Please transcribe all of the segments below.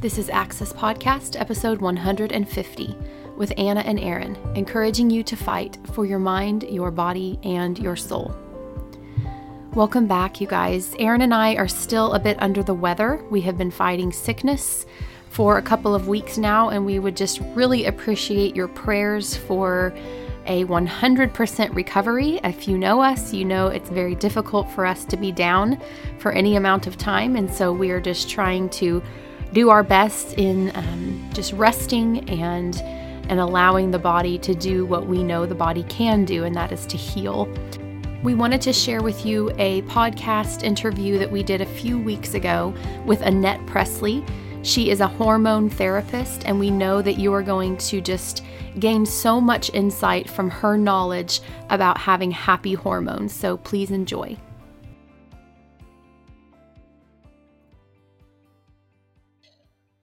This is Access Podcast, episode 150, with Anna and Aaron, encouraging you to fight for your mind, your body, and your soul. Welcome back, you guys. Aaron and I are still a bit under the weather. We have been fighting sickness for a couple of weeks now, and we would just really appreciate your prayers for a 100% recovery. If you know us, you know it's very difficult for us to be down for any amount of time, and so we are just trying to do our best in um, just resting and and allowing the body to do what we know the body can do, and that is to heal. We wanted to share with you a podcast interview that we did a few weeks ago with Annette Presley. She is a hormone therapist, and we know that you are going to just gain so much insight from her knowledge about having happy hormones. So please enjoy.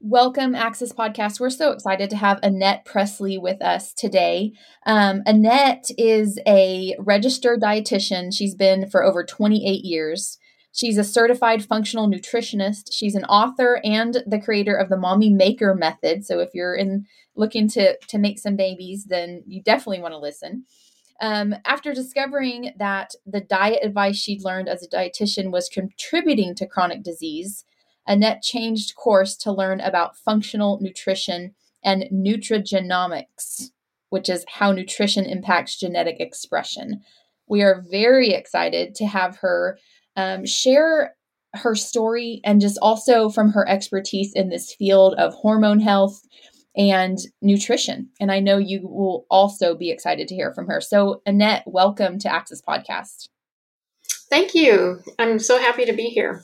Welcome, Access Podcast. We're so excited to have Annette Presley with us today. Um, Annette is a registered dietitian. She's been for over 28 years. She's a certified functional nutritionist. She's an author and the creator of the Mommy Maker Method. So if you're in looking to to make some babies, then you definitely want to listen. Um, after discovering that the diet advice she'd learned as a dietitian was contributing to chronic disease, Annette changed course to learn about functional nutrition and nutrigenomics, which is how nutrition impacts genetic expression. We are very excited to have her um, share her story and just also from her expertise in this field of hormone health and nutrition. And I know you will also be excited to hear from her. So, Annette, welcome to Access Podcast. Thank you. I'm so happy to be here.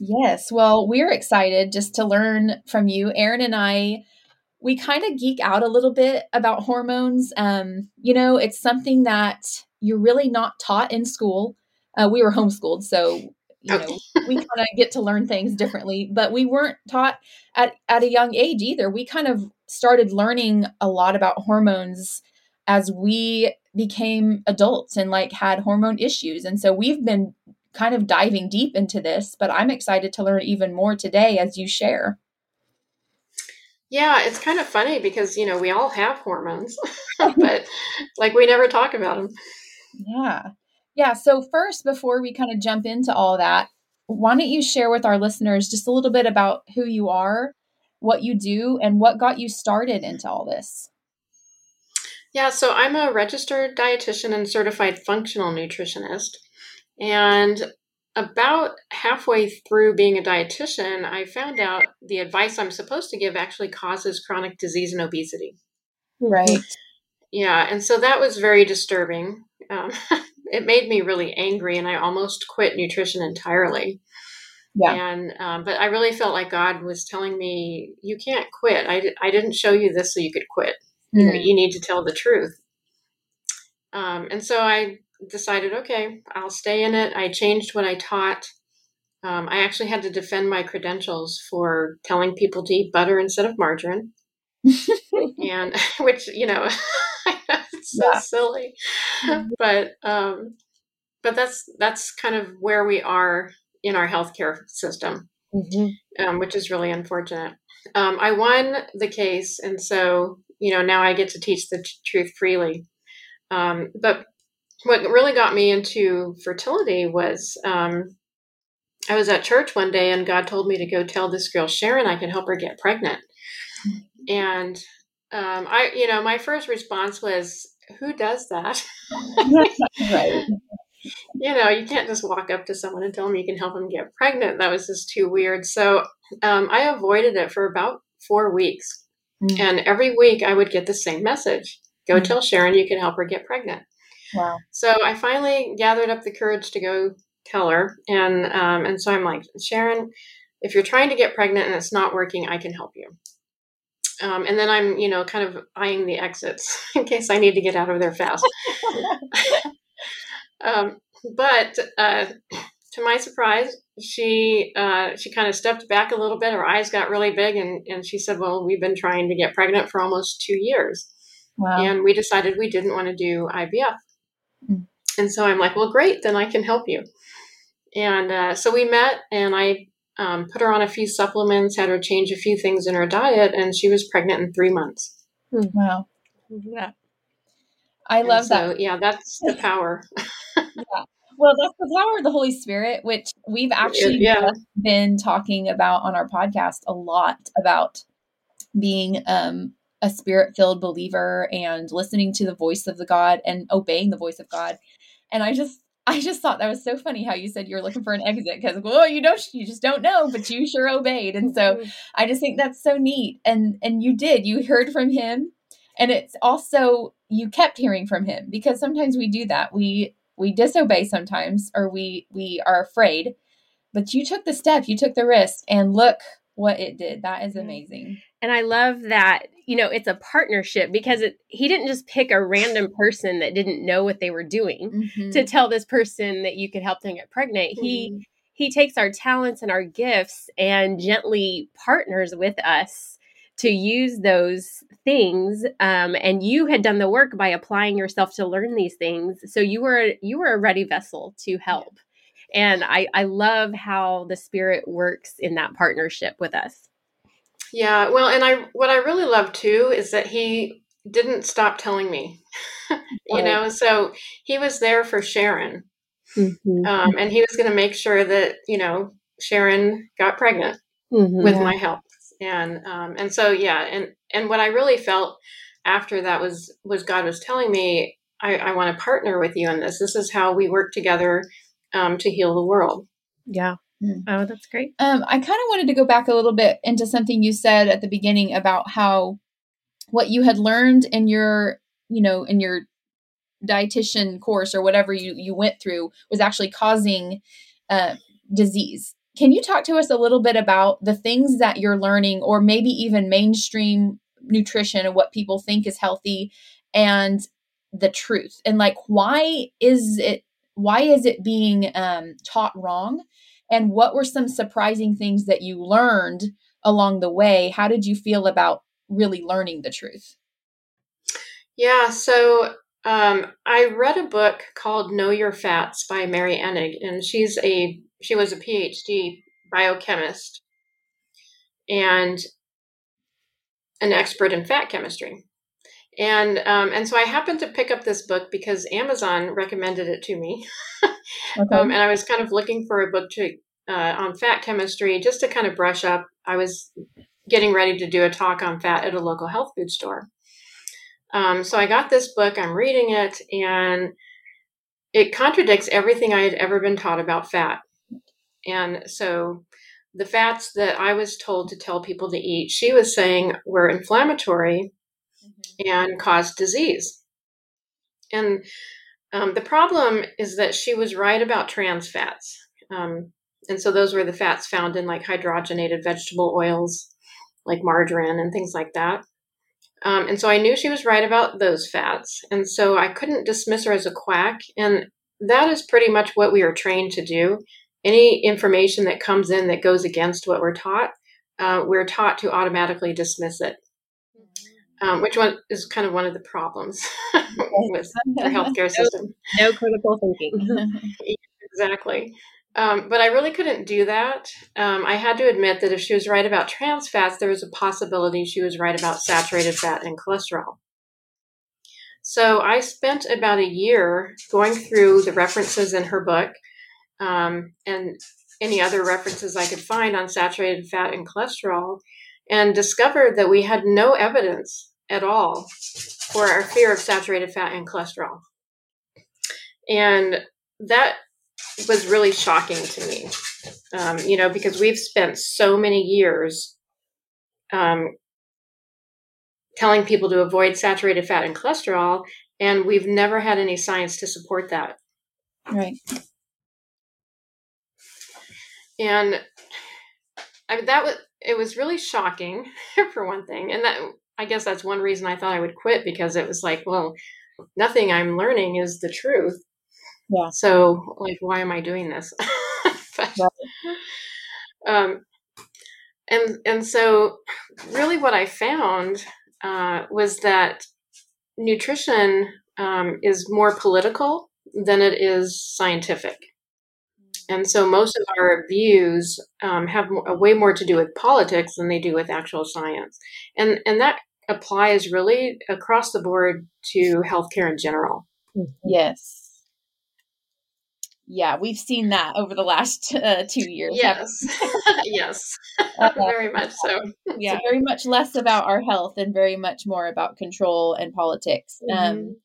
Yes. Well, we're excited just to learn from you. Aaron and I, we kind of geek out a little bit about hormones. Um, you know, it's something that you're really not taught in school. Uh, we were homeschooled, so you know we kind of get to learn things differently but we weren't taught at, at a young age either we kind of started learning a lot about hormones as we became adults and like had hormone issues and so we've been kind of diving deep into this, but I'm excited to learn even more today as you share. Yeah, it's kind of funny because, you know, we all have hormones, but like we never talk about them. Yeah. Yeah. So, first, before we kind of jump into all that, why don't you share with our listeners just a little bit about who you are, what you do, and what got you started into all this? Yeah, so I'm a registered dietitian and certified functional nutritionist. And about halfway through being a dietitian, I found out the advice I'm supposed to give actually causes chronic disease and obesity. Right. Yeah, and so that was very disturbing. Um, it made me really angry, and I almost quit nutrition entirely. Yeah. And um, but I really felt like God was telling me, "You can't quit. I, I didn't show you this so you could quit. Mm. You know, you need to tell the truth." Um, and so I decided, okay, I'll stay in it. I changed what I taught. Um, I actually had to defend my credentials for telling people to eat butter instead of margarine, and which you know, it's so yeah. silly, mm-hmm. but um, but that's that's kind of where we are in our healthcare system, mm-hmm. um, which is really unfortunate. Um, I won the case, and so you know now I get to teach the t- truth freely. Um, but what really got me into fertility was um, I was at church one day and God told me to go tell this girl Sharon I could help her get pregnant. And um, I, you know, my first response was, "Who does that?" right. You know, you can't just walk up to someone and tell them you can help them get pregnant. That was just too weird. So um, I avoided it for about four weeks, mm-hmm. and every week I would get the same message: "Go mm-hmm. tell Sharon you can help her get pregnant." Wow. So I finally gathered up the courage to go tell her, and um, and so I'm like, Sharon, if you're trying to get pregnant and it's not working, I can help you. Um, and then I'm, you know, kind of eyeing the exits in case I need to get out of there fast. um, but uh, to my surprise, she uh, she kind of stepped back a little bit. Her eyes got really big, and and she said, "Well, we've been trying to get pregnant for almost two years, wow. and we decided we didn't want to do IVF." Mm. And so I'm like, well, great, then I can help you. And uh, so we met, and I um, put her on a few supplements, had her change a few things in her diet, and she was pregnant in three months. Hmm. Wow. Yeah. I love so, that. Yeah, that's the power. yeah. Well, that's the power of the Holy Spirit, which we've actually yeah. been talking about on our podcast a lot about being um, a spirit filled believer and listening to the voice of the God and obeying the voice of God. And I just, I just thought that was so funny how you said you're looking for an exit because well you don't you just don't know but you sure obeyed. And so mm-hmm. I just think that's so neat. And and you did. You heard from him. And it's also you kept hearing from him because sometimes we do that. We we disobey sometimes or we we are afraid but you took the step you took the risk and look what it did. That is amazing and i love that you know it's a partnership because it, he didn't just pick a random person that didn't know what they were doing mm-hmm. to tell this person that you could help them get pregnant. Mm-hmm. he he takes our talents and our gifts and gently partners with us to use those things um, and you had done the work by applying yourself to learn these things. So you were you were a ready vessel to help. And i i love how the spirit works in that partnership with us yeah well and i what i really love too is that he didn't stop telling me you know so he was there for sharon. Mm-hmm. um, and he was going to make sure that you know sharon got pregnant mm-hmm. with my help. And um, and so yeah and and what i really felt after that was was god was telling me i, I want to partner with you in this. This is how we work together um, to heal the world. Yeah mm. oh that's great um, i kind of wanted to go back a little bit into something you said at the beginning about how what you had learned in your you know in your dietitian course or whatever you you went through was actually causing uh, disease can you talk to us a little bit about the things that you're learning, or maybe even mainstream nutrition and what people think is healthy and the truth? And like, why is it? Why is it being um, taught wrong? And what were some surprising things that you learned along the way? How did you feel about really learning the truth? Yeah, so um, I read a book called Know Your Fats by Mary Enig, and she's a she was a PhD biochemist and an expert in fat chemistry. And um, and so I happened to pick up this book because Amazon recommended it to me, okay. um, and I was kind of looking for a book to uh, on fat chemistry just to kind of brush up. I was getting ready to do a talk on fat at a local health food store, um, so I got this book. I'm reading it, and it contradicts everything I had ever been taught about fat. And so the fats that I was told to tell people to eat, she was saying were inflammatory. And cause disease. And um, the problem is that she was right about trans fats. Um, and so those were the fats found in like hydrogenated vegetable oils, like margarine and things like that. Um, and so I knew she was right about those fats. And so I couldn't dismiss her as a quack. And that is pretty much what we are trained to do any information that comes in that goes against what we're taught, uh, we're taught to automatically dismiss it, um, which one is kind of one of the problems with the healthcare system. No, no critical thinking. exactly. Um, but I really couldn't do that. Um, I had to admit that if she was right about trans fats, there was a possibility she was right about saturated fat and cholesterol. So I spent about a year going through the references in her book um, and any other references I could find on saturated fat and cholesterol, and discovered that we had no evidence at all for our fear of saturated fat and cholesterol. And that was really shocking to me, um, you know, because we've spent so many years um, telling people to avoid saturated fat and cholesterol, and we've never had any science to support that. Right and I mean, that was it was really shocking for one thing, and that I guess that's one reason I thought I would quit because it was like, well, nothing I'm learning is the truth. Yeah. So like, why am I doing this? but, um, and and so really, what I found uh, was that nutrition um, is more political than it is scientific. And so most of our views um, have a way more to do with politics than they do with actual science. And, and that applies really across the board to healthcare in general. Yes. Yeah, we've seen that over the last uh, two years. Yes, yes, uh, very much so. Yeah, so very much less about our health and very much more about control and politics. Mm-hmm. Um,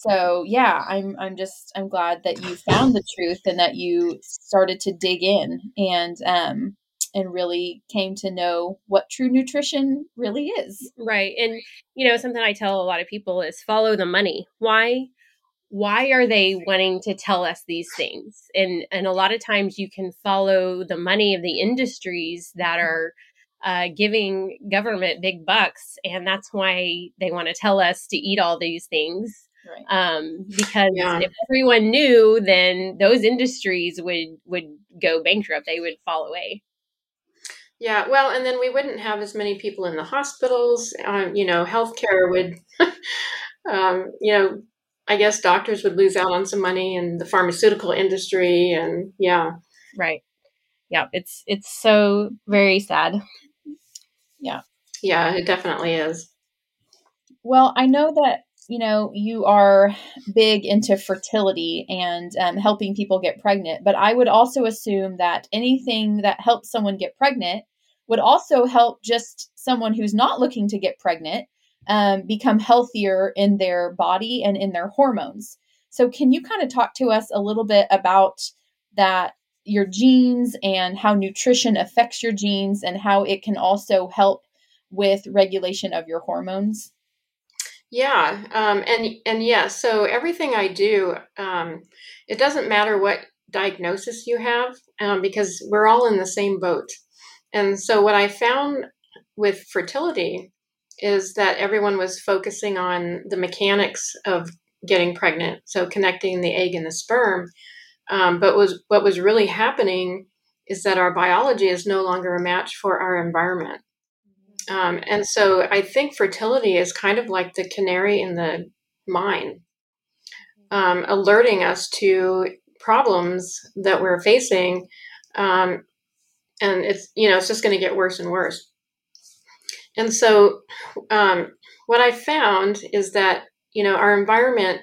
so yeah, I'm I'm just I'm glad that you found the truth and that you started to dig in and um and really came to know what true nutrition really is. Right. And you know, something I tell a lot of people is follow the money. Why why are they wanting to tell us these things and and a lot of times you can follow the money of the industries that mm-hmm. are uh, giving government big bucks and that's why they want to tell us to eat all these things right. um, because yeah. if everyone knew then those industries would would go bankrupt they would fall away yeah well and then we wouldn't have as many people in the hospitals um, you know healthcare would um, you know I guess doctors would lose out on some money in the pharmaceutical industry and yeah. Right. Yeah, it's it's so very sad. Yeah. Yeah, it definitely is. Well, I know that you know you are big into fertility and um, helping people get pregnant, but I would also assume that anything that helps someone get pregnant would also help just someone who's not looking to get pregnant um, become healthier in their body and in their hormones. So, can you kind of talk to us a little bit about that, your genes, and how nutrition affects your genes, and how it can also help with regulation of your hormones? Yeah, um, and and yes. Yeah, so everything I do, um, it doesn't matter what diagnosis you have, um, because we're all in the same boat. And so, what I found with fertility is that everyone was focusing on the mechanics of getting pregnant, so connecting the egg and the sperm. Um, but was what was really happening is that our biology is no longer a match for our environment. Um, and so I think fertility is kind of like the canary in the mine, um, alerting us to problems that we're facing. Um, and it's, you know, it's just going to get worse and worse. And so, um, what I found is that you know our environment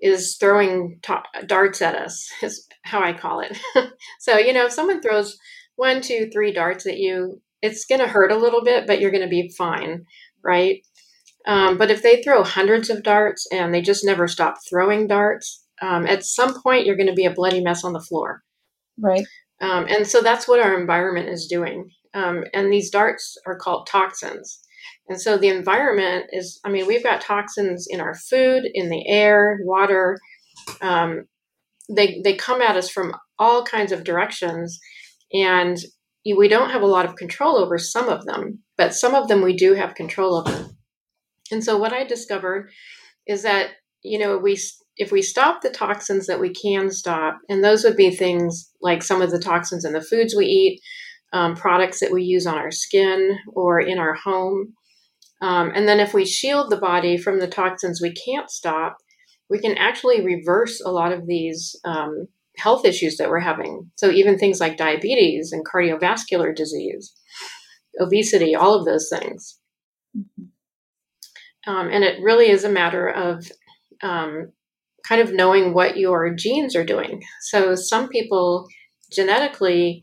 is throwing darts at us. Is how I call it. so you know, if someone throws one, two, three darts at you, it's going to hurt a little bit, but you're going to be fine, right? Um, but if they throw hundreds of darts and they just never stop throwing darts, um, at some point you're going to be a bloody mess on the floor. Right. Um, and so that's what our environment is doing. Um, and these darts are called toxins. And so the environment is, I mean, we've got toxins in our food, in the air, water. Um, they, they come at us from all kinds of directions. And we don't have a lot of control over some of them, but some of them we do have control over. And so what I discovered is that, you know, we if we stop the toxins that we can stop, and those would be things like some of the toxins in the foods we eat, um, products that we use on our skin or in our home. Um, and then if we shield the body from the toxins we can't stop, we can actually reverse a lot of these um, health issues that we're having. So even things like diabetes and cardiovascular disease, obesity, all of those things. Um, and it really is a matter of um, kind of knowing what your genes are doing. So some people genetically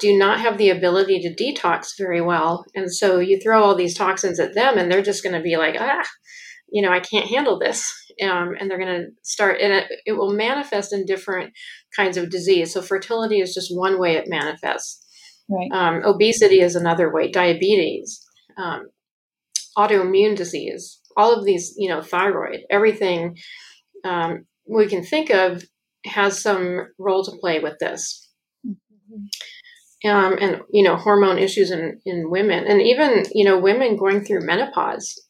do not have the ability to detox very well. And so you throw all these toxins at them and they're just going to be like, ah, you know, I can't handle this. Um, and they're going to start, and it, it will manifest in different kinds of disease. So fertility is just one way it manifests. Right. Um, obesity is another way, diabetes, um, autoimmune disease, all of these, you know, thyroid, everything um, we can think of has some role to play with this. Mm-hmm um, and you know hormone issues in in women, and even you know women going through menopause,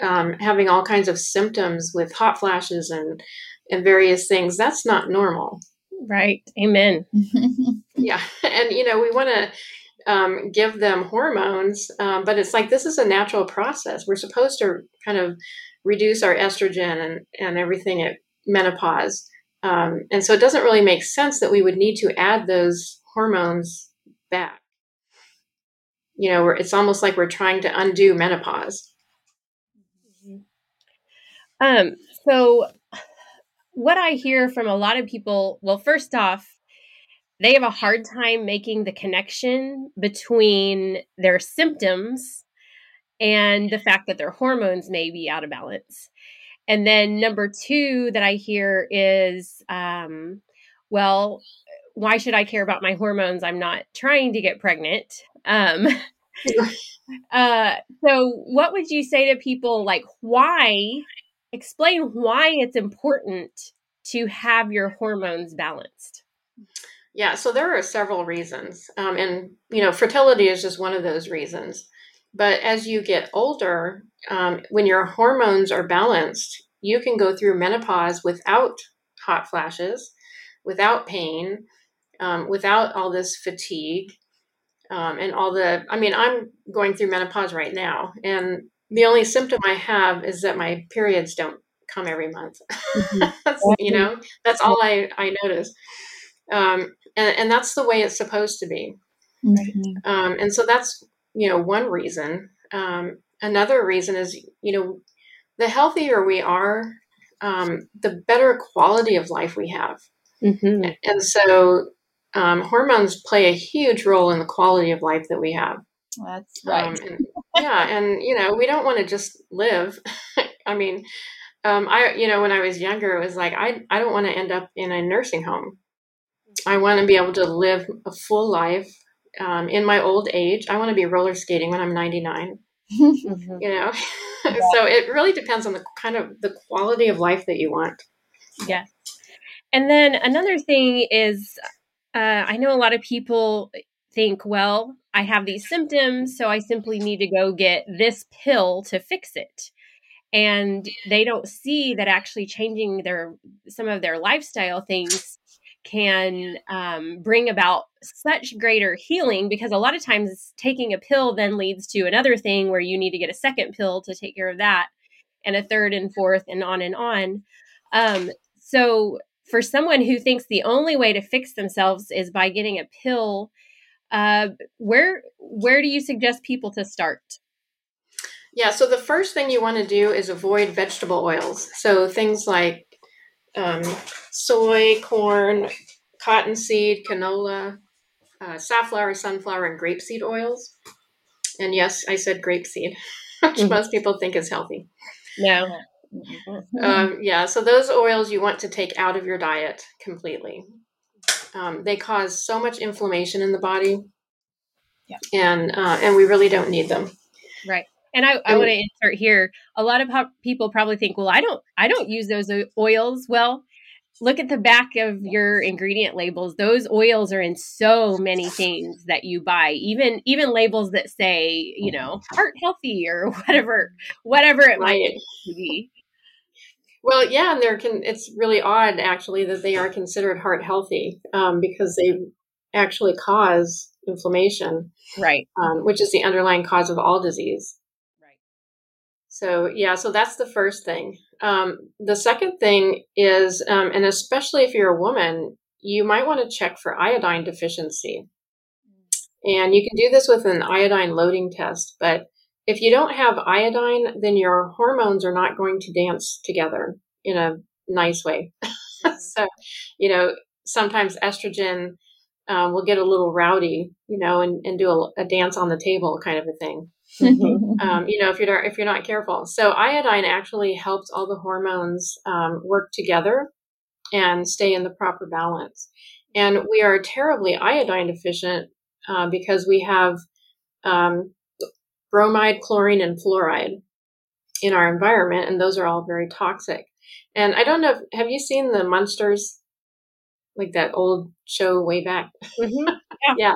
um, having all kinds of symptoms with hot flashes and and various things. That's not normal. Right. Amen. yeah, and you know we want to um, give them hormones, um, but it's like this is a natural process. We're supposed to kind of reduce our estrogen and and everything at menopause. Um, and so it doesn't really make sense that we would need to add those hormones back. You know, it's almost like we're trying to undo menopause. Um, so what I hear from a lot of people, well, first off, they have a hard time making the connection between their symptoms and the fact that their hormones may be out of balance. And then number two that I hear is, um, well, why should I care about my hormones? I'm not trying to get pregnant. Um, uh, so, what would you say to people like, why? Explain why it's important to have your hormones balanced. Yeah, so there are several reasons. Um, and, you know, fertility is just one of those reasons. But as you get older, um, when your hormones are balanced, you can go through menopause without hot flashes, without pain, um, without all this fatigue, um, and all the. I mean, I'm going through menopause right now, and the only symptom I have is that my periods don't come every month. Mm-hmm. you know, that's all I, I notice. Um, and, and that's the way it's supposed to be. Mm-hmm. Um, and so that's, you know, one reason. Um, another reason is, you know, the healthier we are, um, the better quality of life we have. Mm-hmm. And so um, hormones play a huge role in the quality of life that we have. That's right. Um, and, yeah, and you know, we don't want to just live. I mean, um, I, you know, when I was younger, it was like I, I don't want to end up in a nursing home. I want to be able to live a full life um, in my old age. I want to be roller skating when I'm 99. mm-hmm. You know, yeah. so it really depends on the kind of the quality of life that you want. Yeah, and then another thing is, uh, I know a lot of people think, well, I have these symptoms, so I simply need to go get this pill to fix it. And they don't see that actually changing their some of their lifestyle things can um, bring about such greater healing because a lot of times taking a pill then leads to another thing where you need to get a second pill to take care of that and a third and fourth and on and on. Um, so for someone who thinks the only way to fix themselves is by getting a pill uh, where where do you suggest people to start yeah, so the first thing you want to do is avoid vegetable oils. So things like um, soy, corn, cottonseed, canola, uh, safflower, sunflower, and grapeseed oils. And yes, I said grapeseed, which mm-hmm. most people think is healthy. No. Um, yeah, so those oils you want to take out of your diet completely. Um, they cause so much inflammation in the body, yeah. and uh, and we really don't need them. Right. And I, I want to insert here. A lot of people probably think, well, I don't, I don't use those oils. Well, look at the back of your ingredient labels. Those oils are in so many things that you buy. Even, even labels that say, you know, heart healthy or whatever, whatever it might be. Well, yeah, and there can. It's really odd, actually, that they are considered heart healthy um, because they actually cause inflammation, right? Um, which is the underlying cause of all disease. Right. So, yeah, so that's the first thing. Um, the second thing is, um, and especially if you're a woman, you might want to check for iodine deficiency. And you can do this with an iodine loading test. But if you don't have iodine, then your hormones are not going to dance together in a nice way. so, you know, sometimes estrogen um, will get a little rowdy, you know, and, and do a, a dance on the table kind of a thing. Mm-hmm. um, you know, if you're not, if you're not careful. So iodine actually helps all the hormones um, work together and stay in the proper balance. And we are terribly iodine deficient uh, because we have um, bromide, chlorine, and fluoride in our environment, and those are all very toxic. And I don't know, if, have you seen the Munsters like that old show way back. Mm-hmm. Yeah.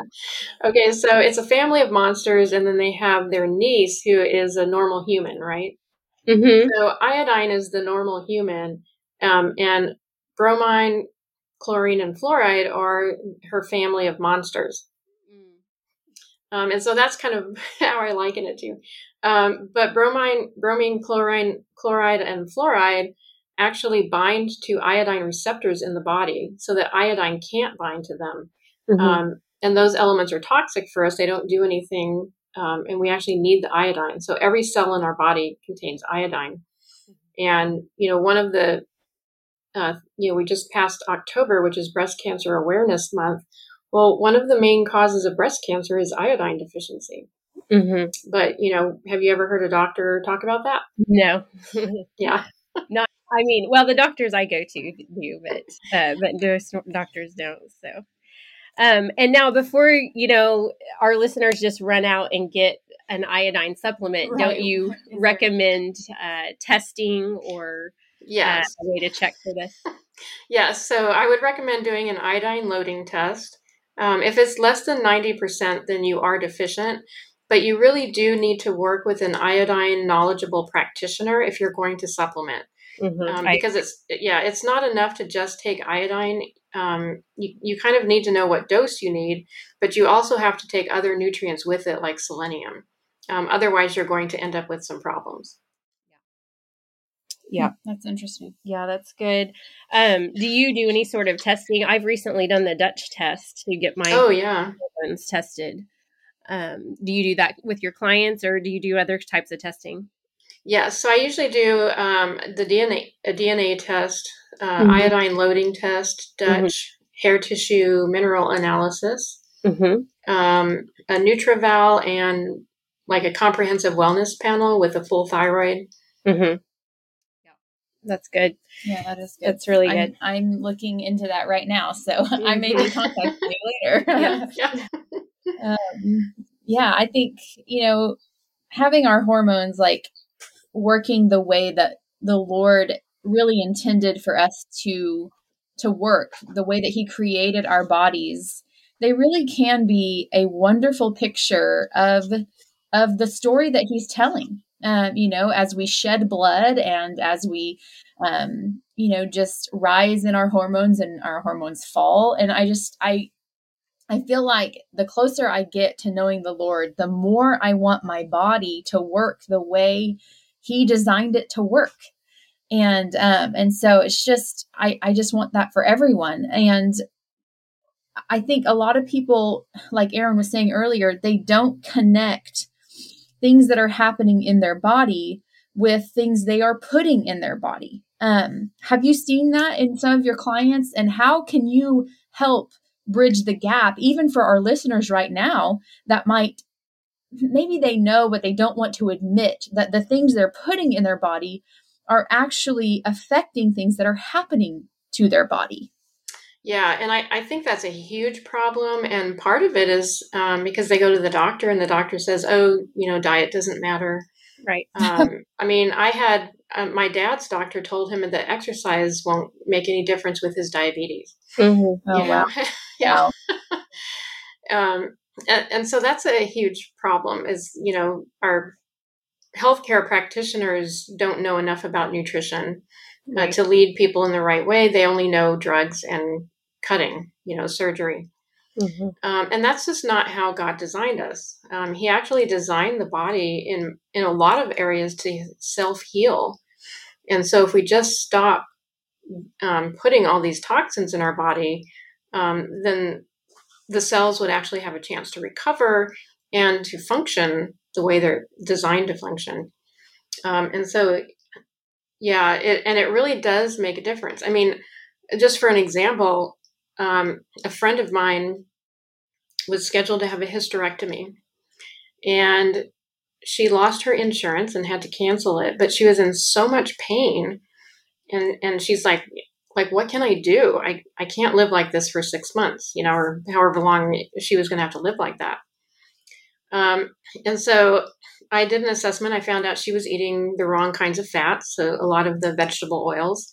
yeah. Okay, so it's a family of monsters, and then they have their niece who is a normal human, right? Mm-hmm. So iodine is the normal human, um, and bromine, chlorine, and fluoride are her family of monsters. Um, and so that's kind of how I liken it to. Um, but bromine, bromine, chlorine, chloride, and fluoride actually bind to iodine receptors in the body so that iodine can't bind to them. Mm-hmm. Um, and those elements are toxic for us. They don't do anything, um, and we actually need the iodine. So every cell in our body contains iodine. And you know, one of the uh, you know, we just passed October, which is Breast Cancer Awareness Month. Well, one of the main causes of breast cancer is iodine deficiency. Mm-hmm. But you know, have you ever heard a doctor talk about that? No. yeah. Not. I mean, well, the doctors I go to do, but uh, but most doctors don't. So. Um, and now, before you know, our listeners just run out and get an iodine supplement. Right. Don't you recommend uh, testing or yes. Uh, a way to check for this? yes. So I would recommend doing an iodine loading test. Um, if it's less than 90%, then you are deficient. But you really do need to work with an iodine knowledgeable practitioner if you're going to supplement. Mm-hmm. Um, because it's yeah, it's not enough to just take iodine. Um, you, you kind of need to know what dose you need, but you also have to take other nutrients with it, like selenium. Um, otherwise, you're going to end up with some problems. Yeah, hmm, that's interesting. Yeah, that's good. Um, do you do any sort of testing? I've recently done the Dutch test to get my oh yeah tested. Um, do you do that with your clients, or do you do other types of testing? Yeah, so I usually do um, the DNA a DNA test, uh, mm-hmm. iodine loading test, mm-hmm. Dutch mm-hmm. hair tissue mineral analysis, mm-hmm. um, a NutrEval, and like a comprehensive wellness panel with a full thyroid. That's good. Yeah, that is good. That's really good. I'm, I'm looking into that right now, so I may be contacting you later. yeah. yeah. Um, yeah, I think you know having our hormones like working the way that the Lord really intended for us to to work, the way that He created our bodies, they really can be a wonderful picture of of the story that He's telling um, you know, as we shed blood and as we, um, you know, just rise in our hormones and our hormones fall. And I just, I, I feel like the closer I get to knowing the Lord, the more I want my body to work the way He designed it to work. And um, and so it's just I, I just want that for everyone. And I think a lot of people, like Aaron was saying earlier, they don't connect things that are happening in their body with things they are putting in their body. Um, have you seen that in some of your clients? And how can you help bridge the gap, even for our listeners right now that might maybe they know, but they don't want to admit that the things they're putting in their body are actually affecting things that are happening to their body? Yeah, and I, I think that's a huge problem. And part of it is um, because they go to the doctor and the doctor says, oh, you know, diet doesn't matter. Right. um, I mean, I had uh, my dad's doctor told him that exercise won't make any difference with his diabetes. Mm-hmm. Oh, wow. yeah. um, and, and so that's a huge problem is, you know, our healthcare practitioners don't know enough about nutrition. Uh, right. Uh, to lead people in the right way. They only know drugs and cutting, you know, surgery. Mm-hmm. Um, and that's just not how God designed us. Um, he actually designed the body in in a lot of areas to self heal. And so, if we just stop um, putting all these toxins in our body, um, then the cells would actually have a chance to recover and to function the way they're designed to function. Um, and so, yeah, it, and it really does make a difference. I mean, just for an example, um, a friend of mine was scheduled to have a hysterectomy and she lost her insurance and had to cancel it but she was in so much pain and and she's like like what can i do? I i can't live like this for six months you know or however long she was going to have to live like that. Um, and so i did an assessment. I found out she was eating the wrong kinds of fats so a lot of the vegetable oils.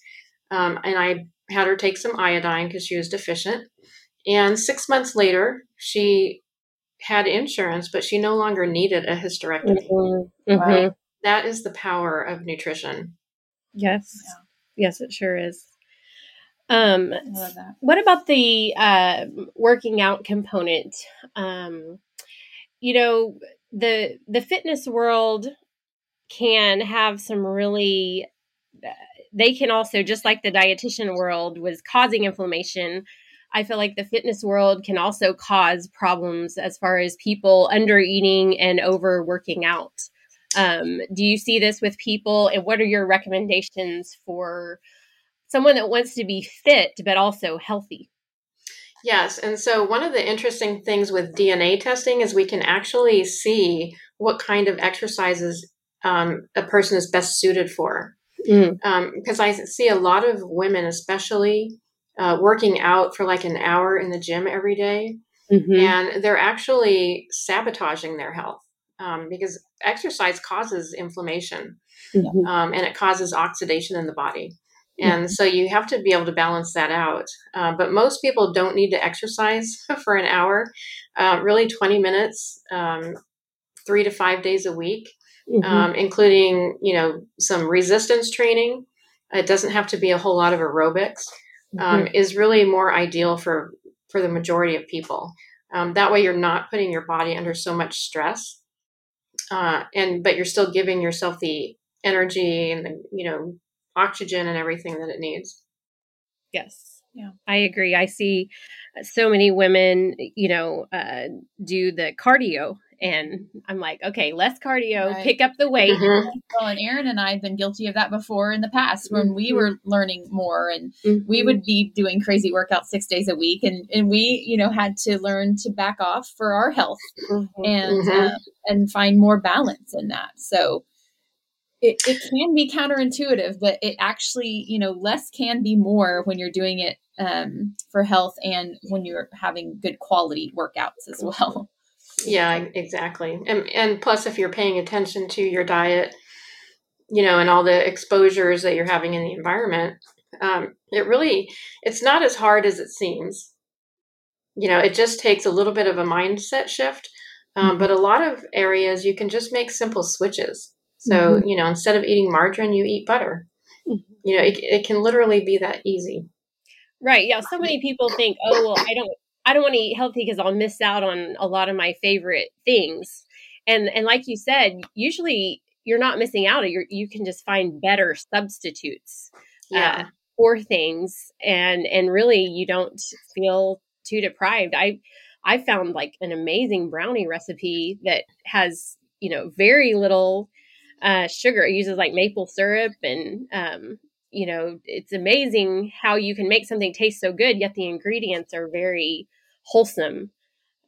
Um, and i had her take some iodine because she was deficient. And six months later, she had insurance, but she no longer needed a hysterectomy. Mm-hmm. Mm-hmm. That is the power of nutrition. Yes. Yeah. Yes, it sure is. Um, what about the uh, working out component? Um, you know, the the fitness world can have some really they can also, just like the dietitian world was causing inflammation, I feel like the fitness world can also cause problems as far as people under eating and overworking out. Um, do you see this with people? And what are your recommendations for someone that wants to be fit but also healthy? Yes. And so, one of the interesting things with DNA testing is we can actually see what kind of exercises um, a person is best suited for. Because mm. um, I see a lot of women, especially, uh, working out for like an hour in the gym every day, mm-hmm. and they're actually sabotaging their health um, because exercise causes inflammation mm-hmm. um, and it causes oxidation in the body. And mm-hmm. so you have to be able to balance that out. Uh, but most people don't need to exercise for an hour, uh, really 20 minutes, um, three to five days a week, mm-hmm. um, including, you know, some resistance training. It doesn't have to be a whole lot of aerobics um, mm-hmm. is really more ideal for for the majority of people. Um, that way, you're not putting your body under so much stress, uh, and but you're still giving yourself the energy and the you know oxygen and everything that it needs. Yes, yeah, I agree. I see so many women, you know, uh, do the cardio and I'm like, okay, less cardio, right. pick up the weight. Mm-hmm. Well, and Aaron and I have been guilty of that before in the past when mm-hmm. we were learning more and mm-hmm. we would be doing crazy workouts six days a week. And, and we, you know, had to learn to back off for our health mm-hmm. and, uh, and find more balance in that. So, it, it can be counterintuitive, but it actually, you know, less can be more when you're doing it um, for health and when you're having good quality workouts as well. Yeah, exactly. And and plus if you're paying attention to your diet, you know, and all the exposures that you're having in the environment, um, it really it's not as hard as it seems. You know, it just takes a little bit of a mindset shift. Um, mm-hmm. But a lot of areas you can just make simple switches. So, mm-hmm. you know, instead of eating margarine, you eat butter. Mm-hmm. You know, it, it can literally be that easy. Right. Yeah. So many people think, oh, well, I don't I don't want to eat healthy because I'll miss out on a lot of my favorite things. And and like you said, usually you're not missing out. You you can just find better substitutes uh, yeah. Uh, for things, and and really you don't feel too deprived. I I found like an amazing brownie recipe that has you know very little uh, sugar. It uses like maple syrup and um, you know, it's amazing how you can make something taste so good, yet the ingredients are very wholesome.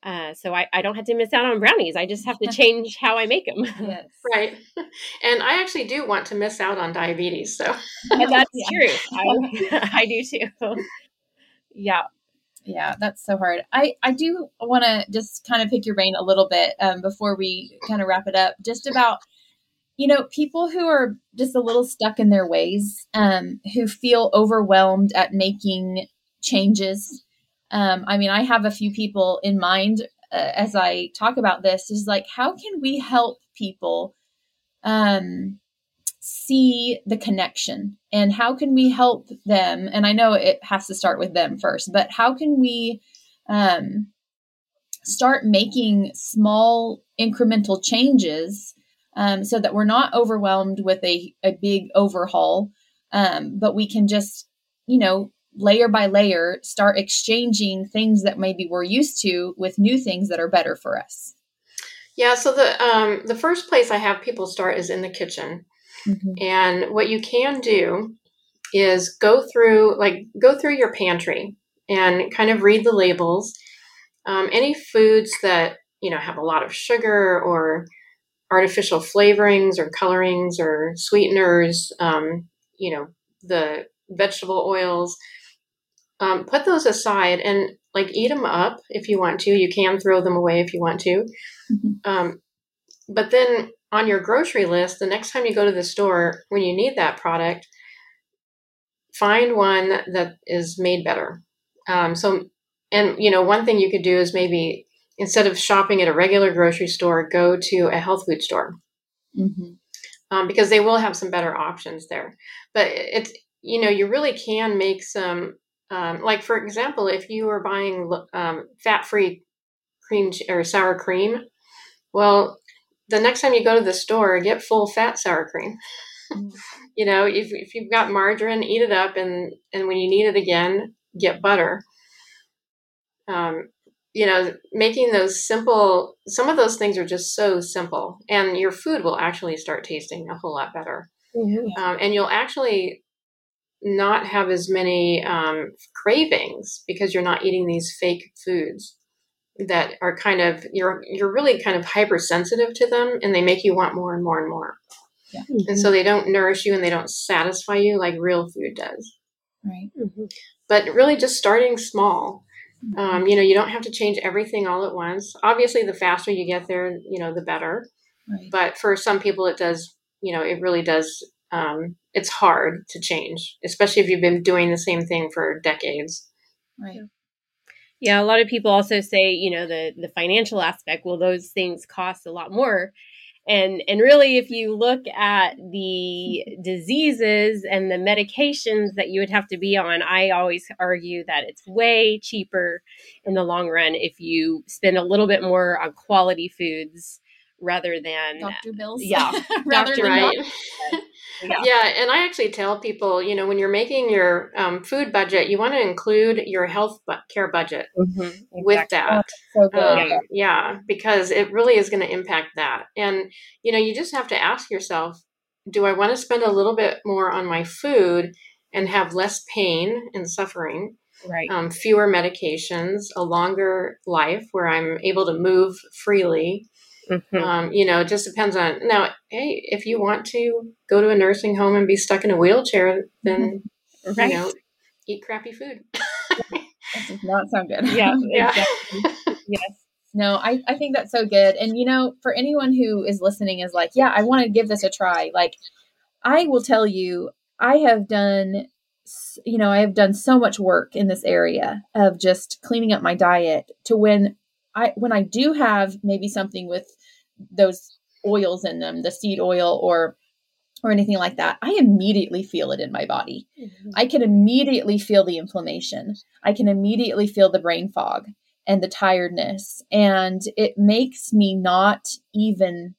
Uh, so I, I don't have to miss out on brownies. I just have to change how I make them. Yes. right. And I actually do want to miss out on diabetes. So and that's true. I, I do too. Yeah. Yeah, that's so hard. I, I do want to just kind of pick your brain a little bit um, before we kind of wrap it up, just about you know, people who are just a little stuck in their ways, um, who feel overwhelmed at making changes. Um, I mean, I have a few people in mind uh, as I talk about this. Is like, how can we help people um, see the connection, and how can we help them? And I know it has to start with them first, but how can we um, start making small incremental changes? Um, so that we're not overwhelmed with a, a big overhaul, um, but we can just, you know, layer by layer start exchanging things that maybe we're used to with new things that are better for us. Yeah, so the um, the first place I have people start is in the kitchen, mm-hmm. and what you can do is go through like go through your pantry and kind of read the labels. Um, any foods that you know have a lot of sugar or artificial flavorings or colorings or sweeteners, um, you know, the vegetable oils. Um, put those aside and like eat them up if you want to. You can throw them away if you want to. Mm-hmm. Um, but then on your grocery list, the next time you go to the store, when you need that product, find one that is made better. Um, so, and you know, one thing you could do is maybe instead of shopping at a regular grocery store, go to a health food store mm-hmm. um, because they will have some better options there. But it's you know you really can make some um, like for example, if you are buying um, fat-free cream or sour cream, well, the next time you go to the store, get full fat sour cream. you know, if, if you've got margarine, eat it up, and and when you need it again, get butter. Um, you know, making those simple. Some of those things are just so simple, and your food will actually start tasting a whole lot better. Mm-hmm. Um, and you'll actually not have as many um, cravings because you're not eating these fake foods that are kind of you're you're really kind of hypersensitive to them and they make you want more and more and more yeah. mm-hmm. and so they don't nourish you and they don't satisfy you like real food does right mm-hmm. but really just starting small. Um, you know you don't have to change everything all at once obviously the faster you get there you know the better right. but for some people it does you know it really does um, it's hard to change especially if you've been doing the same thing for decades right yeah, a lot of people also say, you know, the the financial aspect, well those things cost a lot more. And and really if you look at the diseases and the medications that you would have to be on, I always argue that it's way cheaper in the long run if you spend a little bit more on quality foods rather than doctor bills. Yeah, rather than right. yeah. yeah. and I actually tell people, you know, when you're making your um, food budget, you want to include your health care budget mm-hmm. exactly. with that. Oh, so um, yeah, because it really is going to impact that. And you know, you just have to ask yourself, do I want to spend a little bit more on my food and have less pain and suffering? Right. Um, fewer medications, a longer life where I'm able to move freely Mm-hmm. Um, you know, it just depends on now. Hey, if you want to go to a nursing home and be stuck in a wheelchair, then mm-hmm. right. you know, eat crappy food. that does not sound good. Yeah, yeah. Exactly. yes. No, I, I think that's so good. And you know, for anyone who is listening is like, yeah, I want to give this a try. Like, I will tell you, I have done you know, I have done so much work in this area of just cleaning up my diet to when I when I do have maybe something with those oils in them, the seed oil or or anything like that, I immediately feel it in my body. Mm-hmm. I can immediately feel the inflammation. I can immediately feel the brain fog and the tiredness. And it makes me not even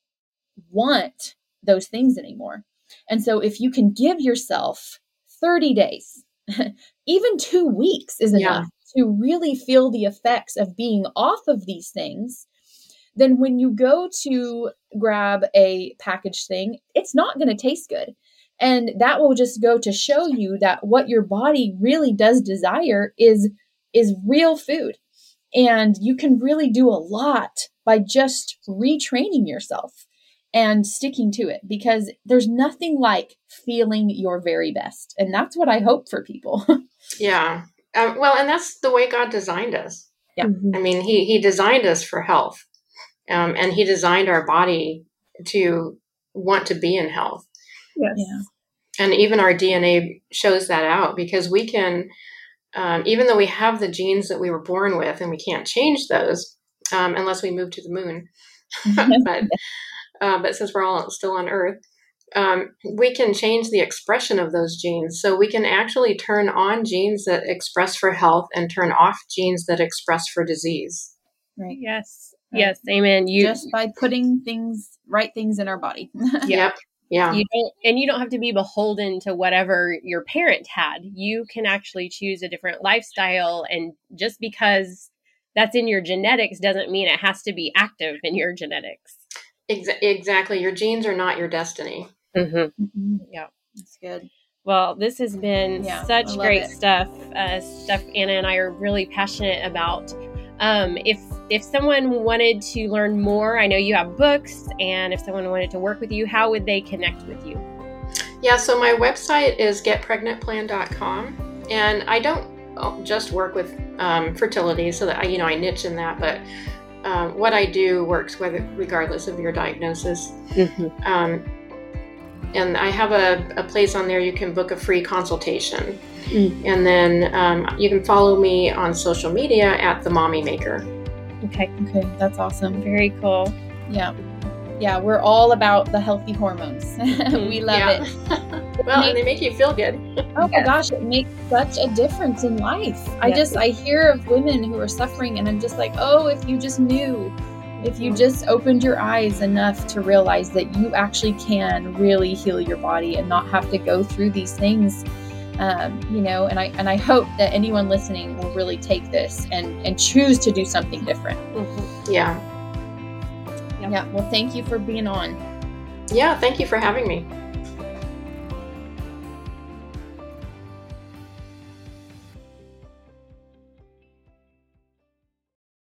want those things anymore. And so if you can give yourself 30 days, even two weeks is enough to really feel the effects of being off of these things, then when you go to grab a packaged thing, it's not going to taste good. And that will just go to show you that what your body really does desire is is real food. And you can really do a lot by just retraining yourself and sticking to it because there's nothing like feeling your very best. And that's what I hope for people. yeah. Um, well, and that's the way God designed us. Yeah. Mm-hmm. I mean, he he designed us for health, um, and he designed our body to want to be in health. Yes. Yeah. And even our DNA shows that out because we can, um, even though we have the genes that we were born with, and we can't change those um, unless we move to the moon. but uh, but since we're all still on Earth, um, we can change the expression of those genes. So we can actually turn on genes that express for health and turn off genes that express for disease. Right. Yes. Right. Yes. Amen. You just by putting things, right things in our body. yep. Yeah. You don't, and you don't have to be beholden to whatever your parent had. You can actually choose a different lifestyle. And just because that's in your genetics doesn't mean it has to be active in your genetics. Exa- exactly. Your genes are not your destiny. Mm-hmm. Mm-hmm. Yeah, that's good. Well, this has been yeah, such great it. stuff. Uh, stuff Anna and I are really passionate about. Um, if if someone wanted to learn more, I know you have books, and if someone wanted to work with you, how would they connect with you? Yeah, so my website is getpregnantplan.com, and I don't oh, just work with um, fertility, so that I, you know I niche in that, but um, what I do works whether regardless of your diagnosis. Mm-hmm. Um, and I have a, a place on there you can book a free consultation. Mm. And then um, you can follow me on social media at the Mommy Maker. Okay. Okay. That's awesome. Very cool. Yeah. Yeah. We're all about the healthy hormones. We love yeah. it. well, and they make you feel good. oh my gosh, it makes such a difference in life. I just, I hear of women who are suffering and I'm just like, oh, if you just knew if you just opened your eyes enough to realize that you actually can really heal your body and not have to go through these things um, you know and i and i hope that anyone listening will really take this and and choose to do something different. Mm-hmm. yeah. Yeah well thank you for being on. Yeah thank you for having me